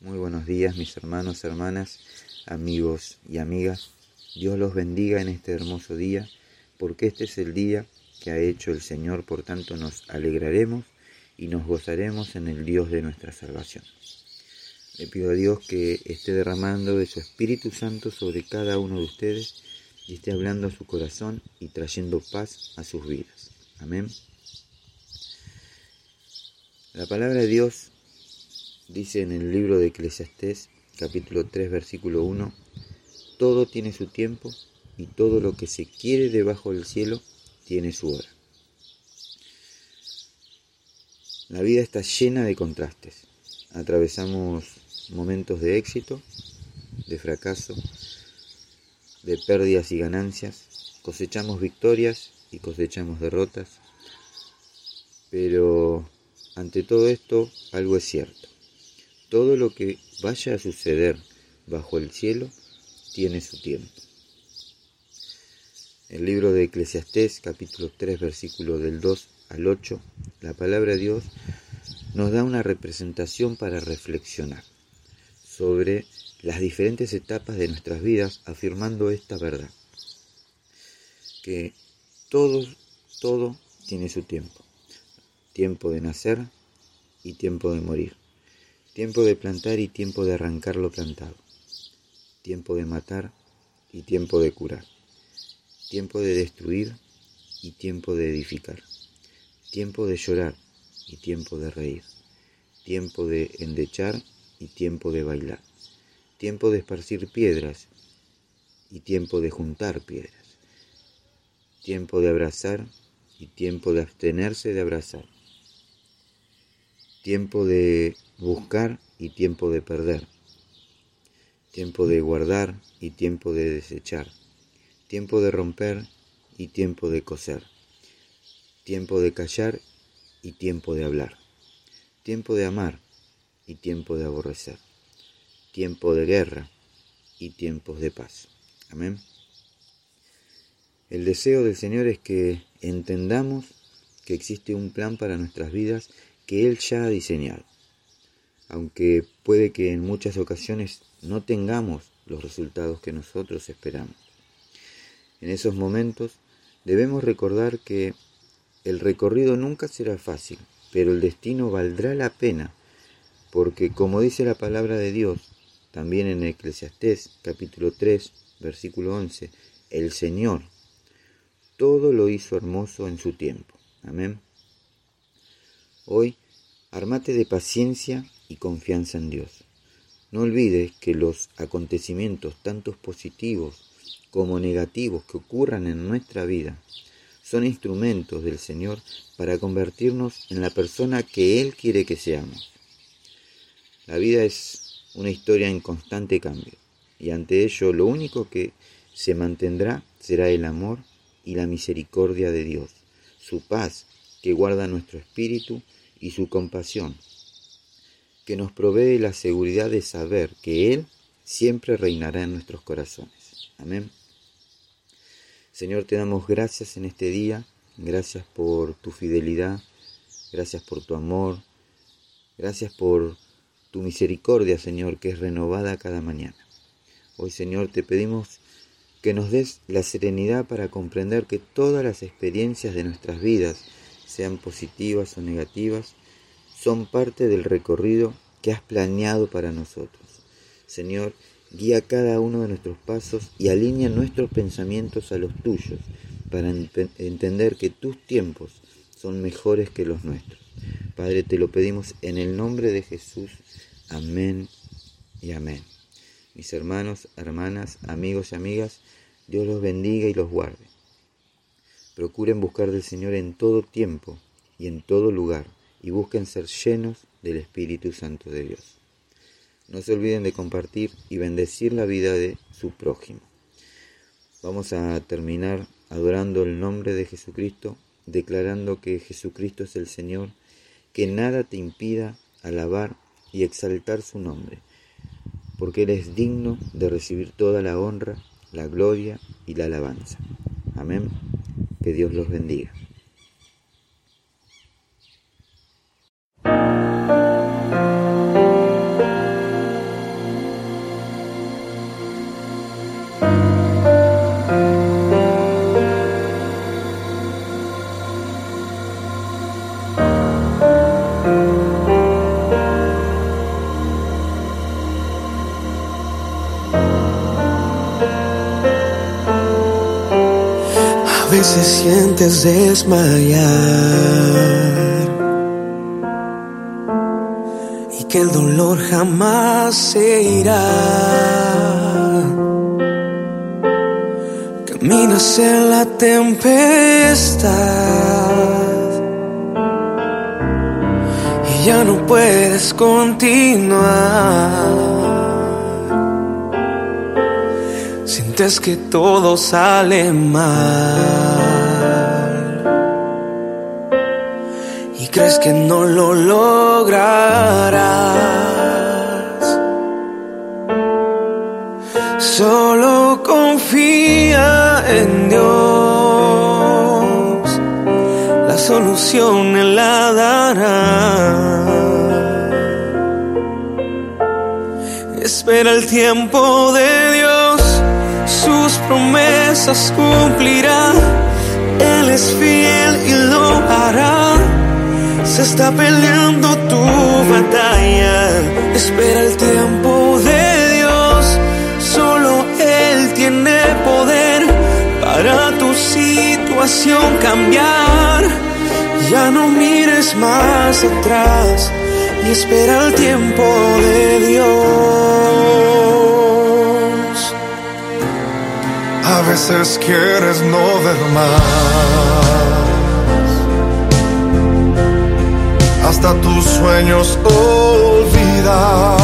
Muy buenos días mis hermanos, hermanas, amigos y amigas. Dios los bendiga en este hermoso día, porque este es el día que ha hecho el Señor, por tanto nos alegraremos y nos gozaremos en el Dios de nuestra salvación. Le pido a Dios que esté derramando de su Espíritu Santo sobre cada uno de ustedes y esté hablando a su corazón y trayendo paz a sus vidas. Amén. La palabra de Dios dice en el libro de Eclesiastés, capítulo 3, versículo 1, todo tiene su tiempo y todo lo que se quiere debajo del cielo tiene su hora. La vida está llena de contrastes. Atravesamos momentos de éxito, de fracaso, de pérdidas y ganancias. Cosechamos victorias y cosechamos derrotas. Pero ante todo esto, algo es cierto. Todo lo que vaya a suceder bajo el cielo tiene su tiempo. El libro de Eclesiastés, capítulo 3, versículo del 2 al 8, la palabra de Dios nos da una representación para reflexionar sobre las diferentes etapas de nuestras vidas, afirmando esta verdad, que todo, todo tiene su tiempo tiempo de nacer y tiempo de morir, tiempo de plantar y tiempo de arrancar lo plantado, tiempo de matar y tiempo de curar, tiempo de destruir y tiempo de edificar, tiempo de llorar y tiempo de reír, tiempo de endechar y tiempo de bailar, tiempo de esparcir piedras y tiempo de juntar piedras, tiempo de abrazar y tiempo de abstenerse de abrazar tiempo de buscar y tiempo de perder, tiempo de guardar y tiempo de desechar, tiempo de romper y tiempo de coser, tiempo de callar y tiempo de hablar, tiempo de amar y tiempo de aborrecer, tiempo de guerra y tiempos de paz. Amén. El deseo del Señor es que entendamos que existe un plan para nuestras vidas que Él ya ha diseñado. Aunque puede que en muchas ocasiones no tengamos los resultados que nosotros esperamos. En esos momentos debemos recordar que el recorrido nunca será fácil, pero el destino valdrá la pena, porque como dice la palabra de Dios, también en Eclesiastés capítulo 3, versículo 11, el Señor todo lo hizo hermoso en su tiempo. Amén. Hoy, armate de paciencia y confianza en Dios. No olvides que los acontecimientos, tanto positivos como negativos que ocurran en nuestra vida, son instrumentos del Señor para convertirnos en la persona que Él quiere que seamos. La vida es una historia en constante cambio y ante ello lo único que se mantendrá será el amor y la misericordia de Dios, su paz que guarda nuestro espíritu y su compasión, que nos provee la seguridad de saber que Él siempre reinará en nuestros corazones. Amén. Señor, te damos gracias en este día, gracias por tu fidelidad, gracias por tu amor, gracias por tu misericordia, Señor, que es renovada cada mañana. Hoy, Señor, te pedimos que nos des la serenidad para comprender que todas las experiencias de nuestras vidas, sean positivas o negativas, son parte del recorrido que has planeado para nosotros. Señor, guía cada uno de nuestros pasos y alinea nuestros pensamientos a los tuyos para entender que tus tiempos son mejores que los nuestros. Padre, te lo pedimos en el nombre de Jesús. Amén y amén. Mis hermanos, hermanas, amigos y amigas, Dios los bendiga y los guarde. Procuren buscar del Señor en todo tiempo y en todo lugar y busquen ser llenos del Espíritu Santo de Dios. No se olviden de compartir y bendecir la vida de su prójimo. Vamos a terminar adorando el nombre de Jesucristo, declarando que Jesucristo es el Señor, que nada te impida alabar y exaltar su nombre, porque Él es digno de recibir toda la honra, la gloria y la alabanza. Amén. Que Dios los bendiga. Te sientes desmayar y que el dolor jamás se irá. Caminas en la tempestad y ya no puedes continuar. Sientes que todo sale mal que no lo lograrás. Solo confía en Dios, la solución Él la dará. Espera el tiempo de Dios sus promesas cumplirá. Él es fiel y lo hará. Se está peleando tu batalla. Espera el tiempo de Dios. Solo Él tiene poder para tu situación cambiar. Ya no mires más atrás y espera el tiempo de Dios. A veces quieres no ver más. Hasta tus sueños olvidar.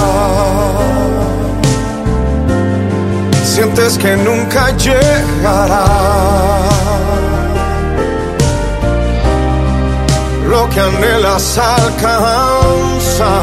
Sientes que nunca llegará. Lo que anhelas alcanzar.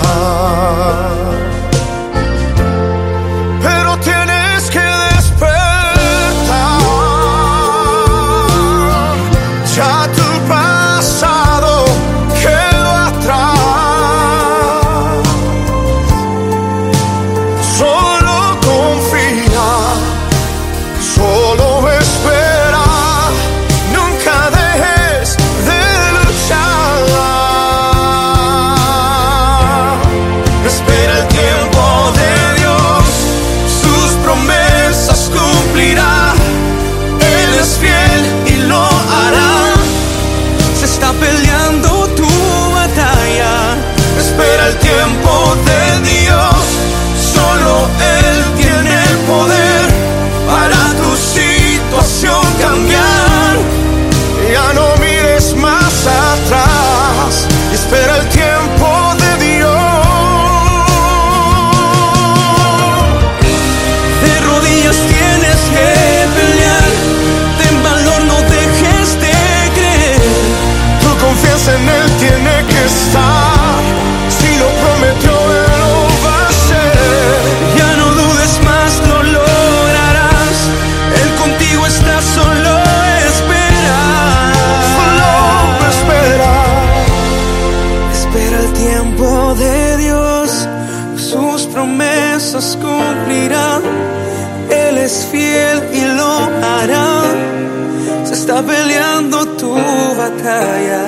Batalla.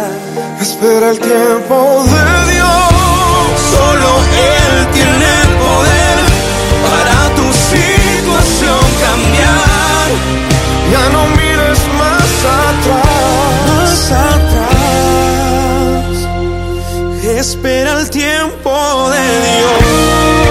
Espera el tiempo de Dios. Solo Él tiene el poder para tu situación cambiar. Ya no mires más atrás. Más atrás. Espera el tiempo de Dios.